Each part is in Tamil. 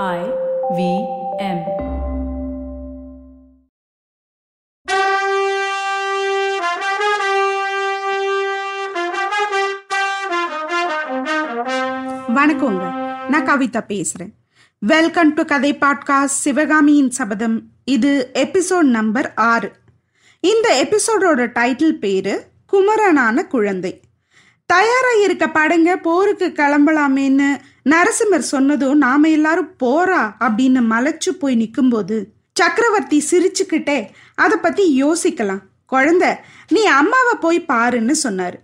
I V M. வணக்கங்க. நான் கவிதா பேசுறேன். வெல்கம் டு கதை பாட்காஸ்ட் சிவகாமியின் சபதம். இது எபிசோட் நம்பர் ஆறு. இந்த எபிசோடோட டைட்டில் பேரு குமரனான குழந்தை. தயாராக இருக்க படங்க போருக்கு கிளம்பலாமேன்னு நரசிம்மர் சொன்னதும் நாம எல்லாரும் போறா அப்படின்னு மலைச்சு போய் நிக்கும்போது சக்கரவர்த்தி சிரிச்சுக்கிட்டே அதை பத்தி யோசிக்கலாம். குழந்தை நீ அம்மாவை போய் பாருன்னு சொன்னாரு.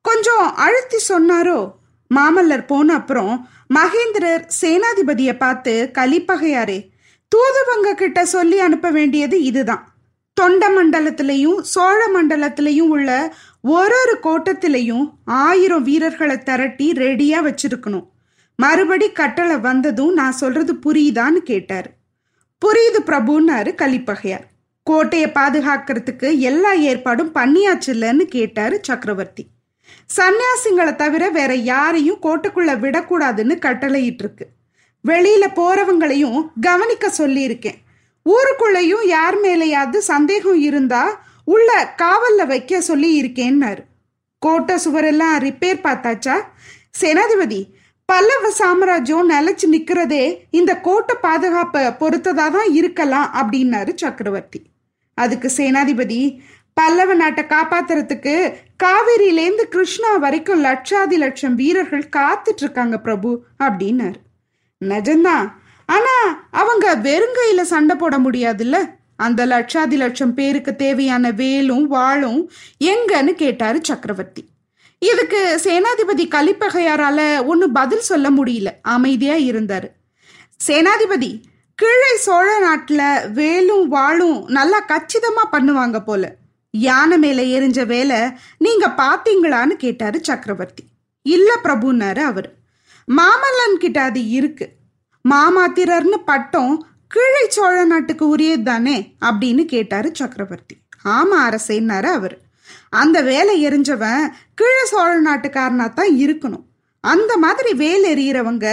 கொஞ்சம் அழுத்தி சொன்னாரோ? மாமல்லர் போன அப்புறம் மகேந்திரர் சேனாதிபதியை பார்த்து கலிப்பகையாரே தூதுவங்க கிட்ட சொல்லி அனுப்ப வேண்டியது இதுதான். தொண்ட மண்டலத்திலையும் சோழ மண்டலத்திலையும் உள்ள ஒரு ஒரு கோட்டத்திலையும் ஆயிரம் வீரர்களை திரட்டி ரெடியா வச்சிருக்கணும். மறுபடி கட்டளை வந்ததும் நான் சொல்றது புரியுதான்னு கேட்டார். புரியுது பிரபுன்னாரு கலிப்பகையார். கோட்டையை பாதுகாக்கிறதுக்கு எல்லா ஏற்பாடும் பண்ணியாச்சுல்லன்னு கேட்டாரு சக்கரவர்த்தி. சன்னியாசிங்களை தவிர வேற யாரையும் கோட்டைக்குள்ள விடக்கூடாதுன்னு கட்டளையிட்டு இருக்கு வெளியில போறவங்களையும் கவனிக்க சொல்லியிருக்கேன். ஊருக்குள்ளேயும் யார் மேலேயாவது சந்தேகம் இருந்தா உள்ள காவல்ல வைக்க சொல்லி இருக்கேன்னாரு கோட்டை சுவரெல்லாம் ரிப்பேர் பார்த்தாச்சா? சேனாதிபதி பல்லவ சாம்ராஜ்யம் நிலைச்சு நிக்கிறதே இந்த கோட்டை பாதுகாப்பை பொறுத்ததா தான் இருக்கலாம் அப்படின்னாரு சக்கரவர்த்தி. அதுக்கு சேனாதிபதி பல்லவ நாட்டை காப்பாத்துறதுக்கு காவேரியிலேருந்து கிருஷ்ணா வரைக்கும் லட்சாதி லட்சம் வீரர்கள் காத்துட்டு இருக்காங்க பிரபு அப்படின்னாரு. நிஜம்தான் ஆனா அவங்க வெறுங்கையில சண்டை போட முடியாதுல்ல? அந்த லட்சாதி லட்சம் பேருக்கு தேவையான வேலும் வாளும் எங்கன்னு கேட்டாரு சக்கரவர்த்தி. இதுக்கு சேனாதிபதி கலிப்பகையாரால ஒன்னும் பதில் சொல்ல முடியல. அமைதியா இருந்தாரு. சேனாதிபதி கீழே சோழ நாட்டுல வேலும் வாழும் நல்லா கச்சிதமா பண்ணுவாங்க போல. யானை மேல எரிஞ்ச வேலை நீங்க பாத்தீங்களான்னு கேட்டாரு சக்கரவர்த்தி. இல்ல பிரபுன்னாரு அவர். மாமல்லன் கிட்ட அது இருக்கு. மாமாத்திரர்னு பட்டம் கீழே சோழ நாட்டுக்கு உரியது தானே அப்படின்னு கேட்டாரு சக்கரவர்த்தி. ஆமா அரசேன்னாரு அவர். அந்த வேலை எரிஞ்சவன் கீழே சோழ நாட்டுக்காரனா தான் இருக்கணும். அந்த மாதிரி வேல் எறிகிறவங்க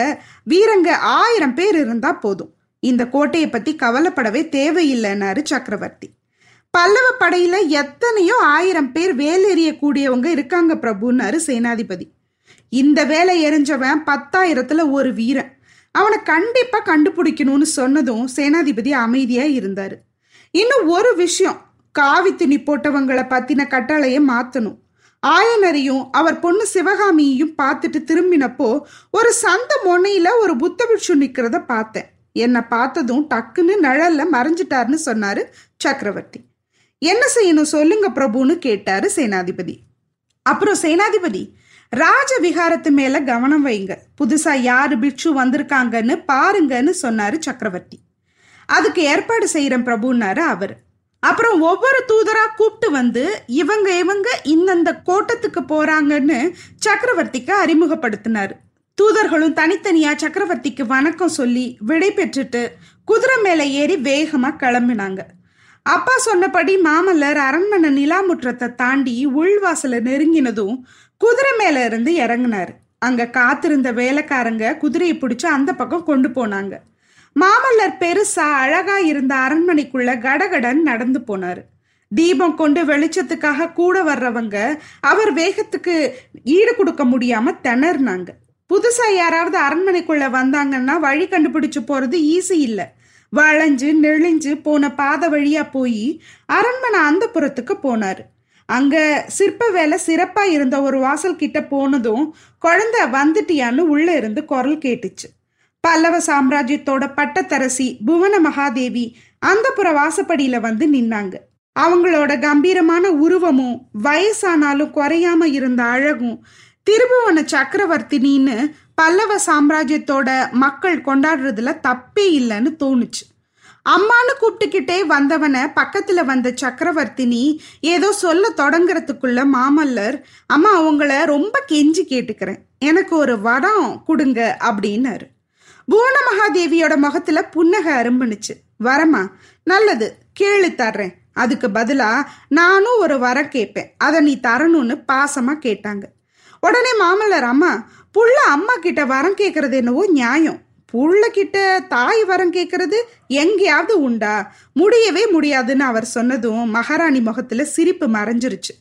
வீரங்க ஆயிரம் பேர் இருந்தா போதும். இந்த கோட்டையை பத்தி கவலைப்படவே தேவையில்லைன்னாரு சக்கரவர்த்தி. பல்லவ படையில எத்தனையோ ஆயிரம் பேர் வேல் எறியக்கூடியவங்க இருக்காங்க பிரபுன்னாரு சேனாதிபதி. இந்த வேலை எரிஞ்சவன் பத்தாயிரத்துல ஒரு வீரன். அவனை கண்டிப்பா கண்டுபிடிக்கணும்னு சொன்னதும் சேனாதிபதி அமைதியா இருந்தாரு. இன்னும் ஒரு விஷயம் காவி துணி போட்டவங்களை பத்தின கட்டளையை மாத்தணும். ஆயனரையும் அவர் பொண்ணு சிவகாமியையும் பார்த்துட்டு திரும்பினப்போ ஒரு சந்த முனையில ஒரு புத்த பிட்சு நிக்கிறத பார்த்தேன். என்னை பார்த்ததும் டக்குன்னு நிழல்ல மறைஞ்சிட்டாருன்னு சொன்னாரு சக்கரவர்த்தி. என்ன செய்யணும் சொல்லுங்க பிரபுன்னு கேட்டாரு சேனாதிபதி. அப்புறம் சேனாதிபதி ராஜ விகாரத்து மேல கவனம் வைங்க. புதுசா யாரு பிட்சு வந்திருக்காங்கன்னு பாருங்கன்னு சொன்னாரு சக்கரவர்த்தி. அதுக்கு ஏற்பாடு செய்யறேன் பிரபுன்னாரு அவர். அப்புறம் ஒவ்வொரு தூதரா கூப்பிட்டு வந்து இவங்க இவங்க இந்தந்த கோட்டத்துக்கு போறாங்கன்னு சக்கரவர்த்திக்கு அறிமுகப்படுத்தினார். தூதர்களும் தனித்தனியா சக்கரவர்த்திக்கு வணக்கம் சொல்லி விடை பெற்றுட்டு குதிரை மேலே ஏறி வேகமா கிளம்பினாங்க. அப்பா சொன்னபடி மாமல்லர் அரண்மனை நிலாமுற்றத்தை தாண்டி உள்வாசல நெருங்கினதும் குதிரை மேல இருந்து இறங்கினார். அங்க காத்திருந்த வேலைக்காரங்க குதிரையை பிடிச்சு அந்த பக்கம் கொண்டு போனாங்க. மாமல்லர் பெருசா அழகா இருந்த அரண்மனைக்குள்ள கடகடன் நடந்து போனார். தீபம் கொண்டு வெளிச்சத்துக்காக கூட வர்றவங்க அவர் வேகத்துக்கு ஈடு கொடுக்க முடியாம திணறினாங்க. புதுசா யாராவது அரண்மனைக்குள்ள வந்தாங்கன்னா வழி கண்டுபிடிச்சு போறது ஈஸி இல்லை. வளைஞ்சு நெளிஞ்சு போன பாதை வழியா போய் அரண்மனை அந்த புறத்துக்கு போனாரு. அங்க சிற்ப வேலை சிறப்பா இருந்த ஒரு வாசல் கிட்ட போனதும் குழந்தை வந்துட்டியான்னு உள்ள இருந்து குரல் கேட்டுச்சு. பல்லவ சாம்ராஜ்யத்தோட பட்டத்தரசி புவன மகாதேவி அந்த புற வாசப்படியில வந்து நின்னாங்க. அவங்களோட கம்பீரமான உருவமும் வயசானாலும் குறையாம இருந்த அழகும் திருபுவன சக்கரவர்த்தினின்னு பல்லவ சாம்ராஜ்யத்தோட மக்கள் கொண்டாடுறதுல தப்பே இல்லைன்னு தோணுச்சு. அம்மானு கூப்பிட்டுக்கிட்டே வந்தவனை பக்கத்துல வந்த சக்கரவர்த்தினி ஏதோ சொல்ல தொடங்குறதுக்குள்ள மாமல்லர் அம்மா அவங்கள ரொம்ப கெஞ்சி கேட்டுக்கிறேன். எனக்கு ஒரு வடம் கொடுங்க அப்படின்னாரு. பூன மகாதேவியோட முகத்துல புன்னகை அரும்புனுச்சு. வரமா நல்லது கேளு தர்றேன். அதுக்கு பதிலா நானும் ஒரு வரம் கேட்பேன். அதை நீ தரணும்னு பாசமா கேட்டாங்க. உடனே மாமல்லர் அம்மா புள்ள அம்மா கிட்ட வரம் கேட்கறது என்னவோ நியாயம். புள்ள கிட்ட தாய் வரம் கேட்கறது எங்கேயாவது உண்டா? முடியவே முடியாதுன்னு அவர் சொன்னதும் மகாராணி முகத்துல சிரிப்பு மறைஞ்சிருச்சு.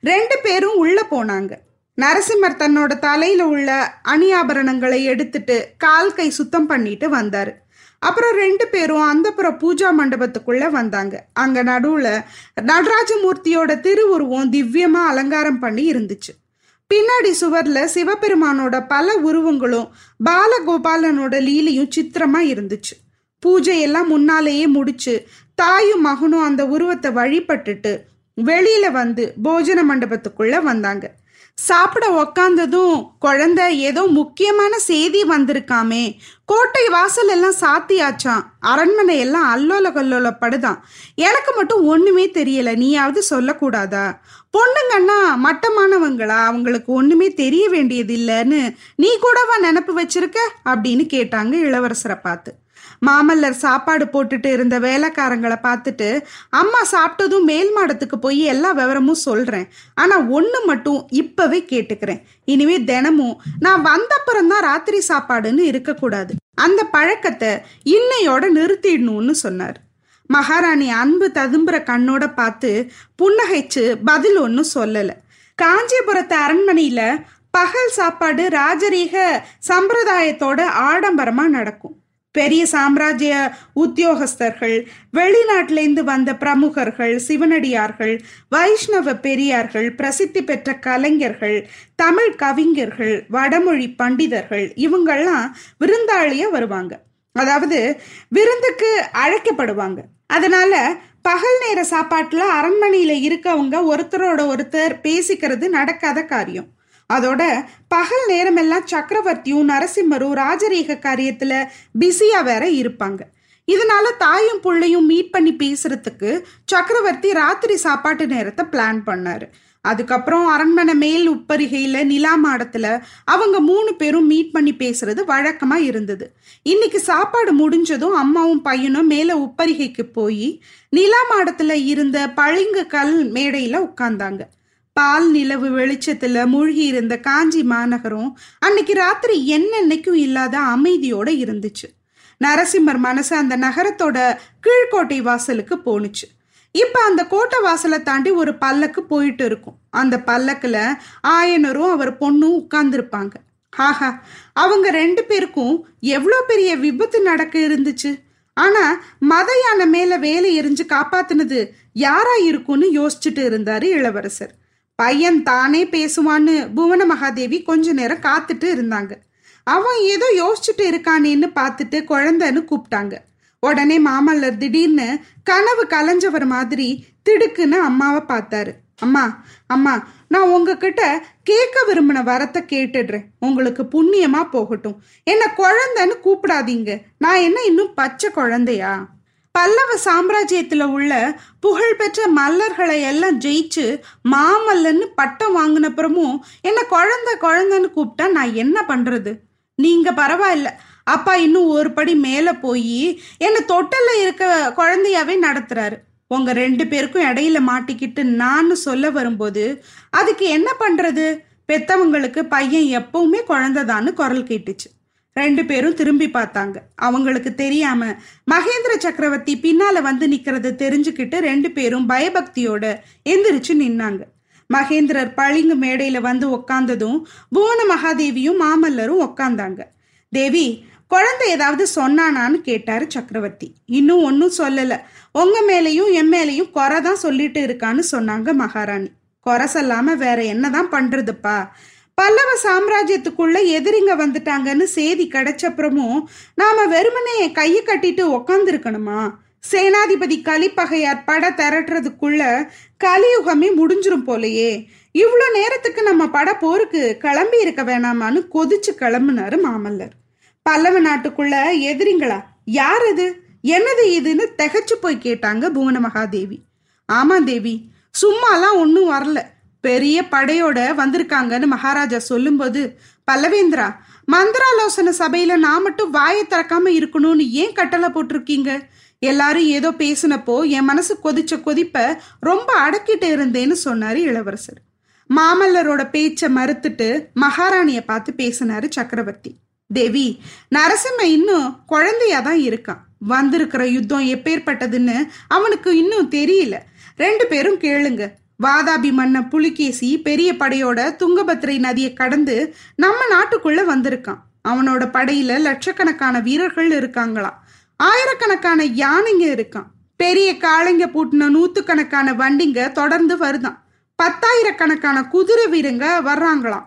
ரெண்டு பேரும் உள்ள போனாங்க. நரசிம்மர் தன்னோட தலையில உள்ள அணியாபரணங்களை எடுத்துட்டு கால் கை சுத்தம் பண்ணிட்டு வந்தாரு. அப்புறம் ரெண்டு பேரும் அந்தப்புற பூஜா மண்டபத்துக்குள்ள வந்தாங்க. அங்க நடுவுல நடராஜமூர்த்தியோட திருவுருவம் திவ்யமா அலங்காரம் பண்ணி இருந்துச்சு. பின்னாடி சுவர்ல சிவபெருமானோட பல உருவங்களும் பாலகோபாலனோட லீலையும் சித்திரமா இருந்துச்சு. பூஜை எல்லாம் முன்னாலேயே முடிச்சு தாயும் மகனும் அந்த உருவத்தை வழிபட்டுட்டு வெளியில வந்து போஜன மண்டபத்துக்குள்ள வந்தாங்க. சாப்பிட உக்காந்ததும் குழந்தை ஏதோ முக்கியமான செய்தி வந்திருக்காமே. கோட்டை வாசல் எல்லாம் சாத்தியாச்சான் அரண்மனை எல்லாம் அல்லோல கல்லோல படுதான் எனக்கு மட்டும் ஒண்ணுமே தெரியல. நீயாவது சொல்லக்கூடாதா? பொண்ணுங்கன்னா மட்டமானவங்களா? அவங்களுக்கு ஒண்ணுமே தெரிய வேண்டியது இல்லைன்னு நீ கூடவா நினப்பு வச்சிருக்க? அப்படின்னு கேட்டாங்க இளவரசரை பார்த்து. மாமல்லர் சாப்பாடு போட்டுட்டு இருந்த வேலைக்காரங்களை பார்த்துட்டு அம்மா சாப்பிட்டதும் மேல் மாடத்துக்கு போய் எல்லா விவரமும் சொல்றேன். ஆனா ஒண்ணு மட்டும் இப்பவே கேட்டுக்கிறேன். இனிமே தினமும் நான் வந்தப்புறம் தான் ராத்திரி சாப்பாடுன்னு இருக்கக்கூடாது. அந்த பழக்கத்தை இன்னையோட நிறுத்திடணும்னு சொன்னார். மகாராணி அன்பு ததும்புற கண்ணோட பார்த்து புன்னகைச்சு பதில் ஒன்றும் சொல்லலை. காஞ்சிபுரத்து அரண்மனையில பகல் சாப்பாடு ராஜரீக சம்பிரதாயத்தோட ஆடம்பரமா நடக்கும். பெரிய சாம்ராஜ்ய உத்தியோகஸ்தர்கள் வெளிநாட்டிலேருந்து வந்த பிரமுகர்கள் சிவனடியார்கள் வைஷ்ணவ பெரியார்கள் பிரசித்தி பெற்ற கலைஞர்கள் தமிழ் கவிஞர்கள் வடமொழி பண்டிதர்கள் இவங்கெல்லாம் விருந்தாளிய வருவாங்க. அதாவது விருந்துக்கு அழைக்கப்படுவாங்க. அதனால பகல் நேர சாப்பாட்டுல அரண்மனையில இருக்கவங்க ஒருத்தரோட ஒருத்தர் பேசிக்கிறது நடக்காத காரியம். அதோட பகல் நேரமெல்லாம் சக்கரவர்த்தியும் நரசிம்மரும் ராஜரீக காரியத்துல பிஸியா வேற இருப்பாங்க. இதனால தாயும் பிள்ளையும் மீட் பண்ணி பேசுறதுக்கு சக்கரவர்த்தி ராத்திரி சாப்பாட்டு நேரத்தை பிளான் பண்ணாரு. அதுக்கப்புறம் அரண்மனை மேல் உப்பரிகையில் நிலா மாடத்துல அவங்க மூணு பேரும் மீட் பண்ணி பேசுறது வழக்கமா இருந்தது. இன்னைக்கு சாப்பாடு முடிஞ்சதும் அம்மாவும் பையனும் மேல உப்பரிகைக்கு போய் நிலா மாடத்துல இருந்த பளிங்கு கல் மேடையில உட்கார்ந்தாங்க. பால் நிலவு வெளிச்சத்துல மூழ்கி இருந்த காஞ்சி மாநகரம் அன்னைக்கு ராத்திரி என்னென்னைக்கும் இல்லாத அமைதியோட இருந்துச்சு. நரசிம்மர் மனசு அந்த நகரத்தோட கீழ்கோட்டை வாசலுக்கு போணுச்சு. இப்ப அந்த கோட்டை வாசலை தாண்டி ஒரு பல்லக்கு போயிட்டு இருக்கும். அந்த பல்லக்குல ஆயனரும் அவர் பொண்ணும் உட்கார்ந்துருப்பாங்க. ஆஹா அவங்க ரெண்டு பேருக்கும் எவ்வளோ பெரிய விபத்து நடக்க இருந்துச்சு. ஆனா மத யானை மேல வேலை எரிஞ்சு காப்பாத்துனது யாரா இருக்கும்னு யோசிச்சுட்டு இருந்தாரு இளவரசர். பையன் தானே பேசுவான்னு புவன மகாதேவி கொஞ்ச நேரம் காத்துட்டு இருந்தாங்க. அவன் ஏதோ யோசிச்சுட்டு இருக்கானேன்னு பார்த்துட்டு குழந்தைன்னு கூப்பிட்டாங்க. உடனே மாமல்லர் திடீர்னு கனவு கலைஞ்சவர் மாதிரி திடுக்குன்னு அம்மாவை பார்த்தாரு. அம்மா அம்மா நான் உங்ககிட்ட கேட்க விரும்பின வரத்தை கேட்டுடுறேன். உங்களுக்கு புண்ணியமா போகட்டும். என்ன குழந்தைன்னு கூப்பிடாதீங்க. நான் என்ன இன்னும் பச்சை குழந்தையா? பல்லவ சாம்ராஜ்யத்தில் உள்ள புகழ்பெற்ற மல்லர்களை எல்லாம் ஜெயிச்சு மாமல்லன்னு பட்டம் வாங்கினப்புறமும் என்ன குழந்தை குழந்தைன்னு கூப்பிட்டா நான் என்ன பண்ணுறது நீங்கள் பரவாயில்ல. அப்பா இன்னும் ஒரு படி மேலே போய் என்னை தொட்டலில் இருக்க குழந்தையாவே நடத்துகிறாரு உங்கள் ரெண்டு பேருக்கும் இடையில மாட்டிக்கிட்டு நான் சொல்ல வரும்போது அதுக்கு என்ன பண்ணுறது பெத்தவங்களுக்கு பையன் எப்பவுமே குழந்தைதான்னு குரல் கேட்டுச்சு. ரெண்டு பேரும் திரும்பி பார்த்தாங்க. அவங்களுக்கு தெரியாம மகேந்திர சக்கரவர்த்தி பின்னால வந்து நிக்கிறத தெரிஞ்சுக்கிட்டு ரெண்டு பேரும் பயபக்தியோட எந்திரிச்சு நின்னாங்க. மகேந்திரர் பளிங்கு மேடையில வந்து உக்காந்ததும் புவன மகாதேவியும் மாமல்லரும் உக்காந்தாங்க. தேவி குழந்தை ஏதாவது சொன்னானான்னு கேட்டாரு சக்கரவர்த்தி. இன்னும் ஒன்றும் சொல்லல. உங்க மேலையும் என் மேலையும் குறை தான் சொல்லிட்டு இருக்கான்னு சொன்னாங்க மகாராணி. குறை சொல்லாம வேற என்னதான் பண்றதுப்பா? பல்லவ சாம்ராஜ்யத்துக்குள்ள எதிரிங்க வந்துட்டாங்கன்னு செய்தி கிடைச்சப்புறமும் நாம வெறுமனே கையை கட்டிட்டு உக்காந்துருக்கணுமா? சேனாதிபதி கலிப்பகையார் பட திரட்டுறதுக்குள்ள கலியுகமே முடிஞ்சிரும் போலையே. இவ்வளோ நேரத்துக்கு நம்ம பட போருக்கு கிளம்பி இருக்க வேணாமான்னு கொதிச்சு கிளம்புனாரு மாமல்லர். பல்லவ நாட்டுக்குள்ள எதிரிங்களா? யார் இது? என்னது இதுன்னு திகச்சு போய் கேட்டாங்க புவன மகாதேவி. ஆமா தேவி சும்மாலாம் ஒன்றும் வரல. பெரிய படையோட வந்திருக்காங்கன்னு மகாராஜா சொல்லும்போது பல்லவேந்திரா மந்திராலோசனை சபையில நான் மட்டும் வாயை திறக்காம இருக்கணும்னு ஏன் கட்டளை போட்டிருக்கீங்க? எல்லாரும் ஏதோ பேசினப்போ என் மனசு கொதிச்ச கொதிப்ப ரொம்ப அடக்கிட்டு இருந்தேன்னு சொன்னாரு இளவரசர். மாமல்லரோட பேச்சை மறுத்துட்டு மகாராணிய பார்த்து பேசினாரு சக்கரவர்த்தி. தேவி நரசிம்ம இன்னும் குழந்தையா தான் இருக்கான். வந்திருக்கிற யுத்தம் எப்பேற்பட்டதுன்னு அவனுக்கு இன்னும் தெரியல. ரெண்டு பேரும் கேளுங்க. வாதாபி மன்ன புலிகேசி பெரிய படையோட துங்கபத்திரை நதியை கடந்து நம்ம நாட்டுக்குள்ள வந்திருக்கான். அவனோட படையில லட்சக்கணக்கான வீரர்கள் இருக்காங்களாம் ஆயிரக்கணக்கான யானைங்க இருக்கான். பெரிய காளைங்க பூட்டின நூத்துக்கணக்கான வண்டிங்க தொடர்ந்து வருதான். பத்தாயிரக்கணக்கான குதிரை வீரங்க வர்றாங்களாம்.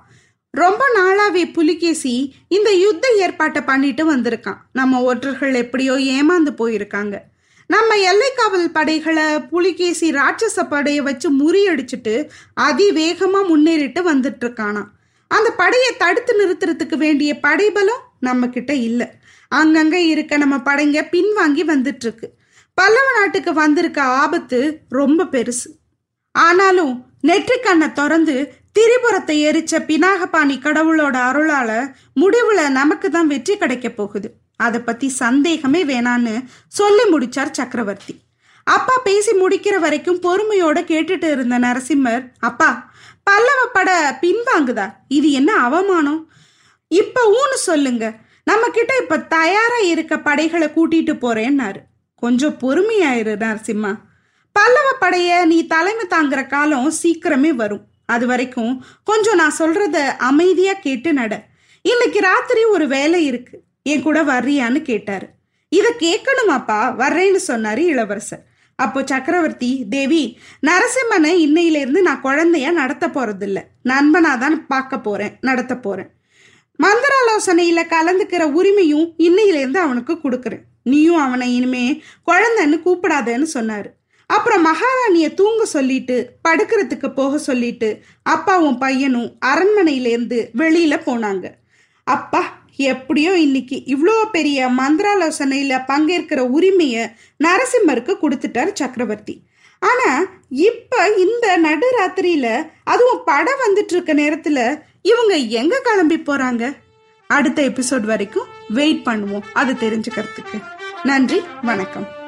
ரொம்ப நாளாவே புலிகேசி இந்த யுத்த ஏற்பாட்டை பண்ணிட்டு வந்திருக்கான். நம்ம ஒற்றர்கள் எப்படியோ ஏமாந்து போயிருக்காங்க. நம்ம எல்லைக்காவல் படைகளை புலிகேசி ராட்சச படையை வச்சு முறியடிச்சிட்டு அதிவேகமாக முன்னேறிட்டு வந்துட்டு இருக்கானா அந்த படையை தடுத்து நிறுத்துறதுக்கு வேண்டிய படைபலம் நம்ம கிட்ட இல்லை. அங்கங்க இருக்க நம்ம படைங்க பின்வாங்கி வந்துட்டு இருக்கு பல்லவ நாட்டுக்கு வந்திருக்க ஆபத்து ரொம்ப பெருசு. ஆனாலும் நெற்றிக்கண்ணை திறந்து திரிபுரத்தை எரிச்ச பினாகபாணி கடவுளோட அருளால முடிவுல நமக்கு தான் வெற்றி கிடைக்க போகுது. அதை பத்தி சந்தேகமே வேணான்னு சொல்லி முடிச்சார் சக்கரவர்த்தி. அப்பா பேசி முடிக்கிற வரைக்கும் பொறுமையோட கேட்டுட்டு இருந்த நரசிம்மர் அப்பா பல்லவ பட பின்வாங்குதா? இது என்ன அவமானம்? இப்ப ஊன்னு சொல்லுங்க. நம்ம கிட்ட இப்ப தயாரா இருக்க படைகளை கூட்டிட்டு போறேன்னாரு. கொஞ்சம் பொறுமையாயிரு நரசிம்மா. பல்லவ படைய நீ தலைமை தாங்குற காலம் சீக்கிரமே வரும். அது வரைக்கும் கொஞ்சம் நான் சொல்றத அமைதியா கேட்டு நட. இன்னைக்கு ராத்திரி ஒரு வேலை இருக்கு. என் கூட வர்றியான்னு கேட்டாரு. இதை கேட்கணுமாப்பா? வர்றேன்னு சொன்னாரு இளவரசர். அப்போ சக்கரவர்த்தி தேவி நரசிம்மனை இன்னையிலேருந்து நான் குழந்தையா நடத்த போறதில்ல. நண்பனா தான் பார்க்க போறேன் நடத்த போறேன். மந்திராலோசனையில கலந்துக்கிற உரிமையும் இன்னையிலேருந்து அவனுக்கு கொடுக்குறேன். நீயும் அவனை இனிமே குழந்தைன்னு கூப்பிடாதேன்னு சொன்னாரு. அப்புறம் மகாராணிய தூங்க சொல்லிட்டு படுக்கிறதுக்கு போக சொல்லிட்டு அப்பாவும் பையனும் அரண்மனையிலேருந்து வெளியில போனாங்க. அப்பா எப்படியோ இன்னைக்கு இவ்வளோ பெரிய மந்திராலோசனையில் பங்கேற்கிற உரிமையை நரசிம்மருக்கு கொடுத்துட்டார் சக்கரவர்த்தி. ஆனால் இப்போ இந்த நடுராத்திரியில் அதுவும் படம் வந்துட்டுருக்க நேரத்தில் இவங்க எங்கே கிளம்பி போகிறாங்க அடுத்த எபிசோட் வரைக்கும் வெயிட் பண்ணுவோம் அது தெரிஞ்சுக்கிறதுக்கு. நன்றி வணக்கம்.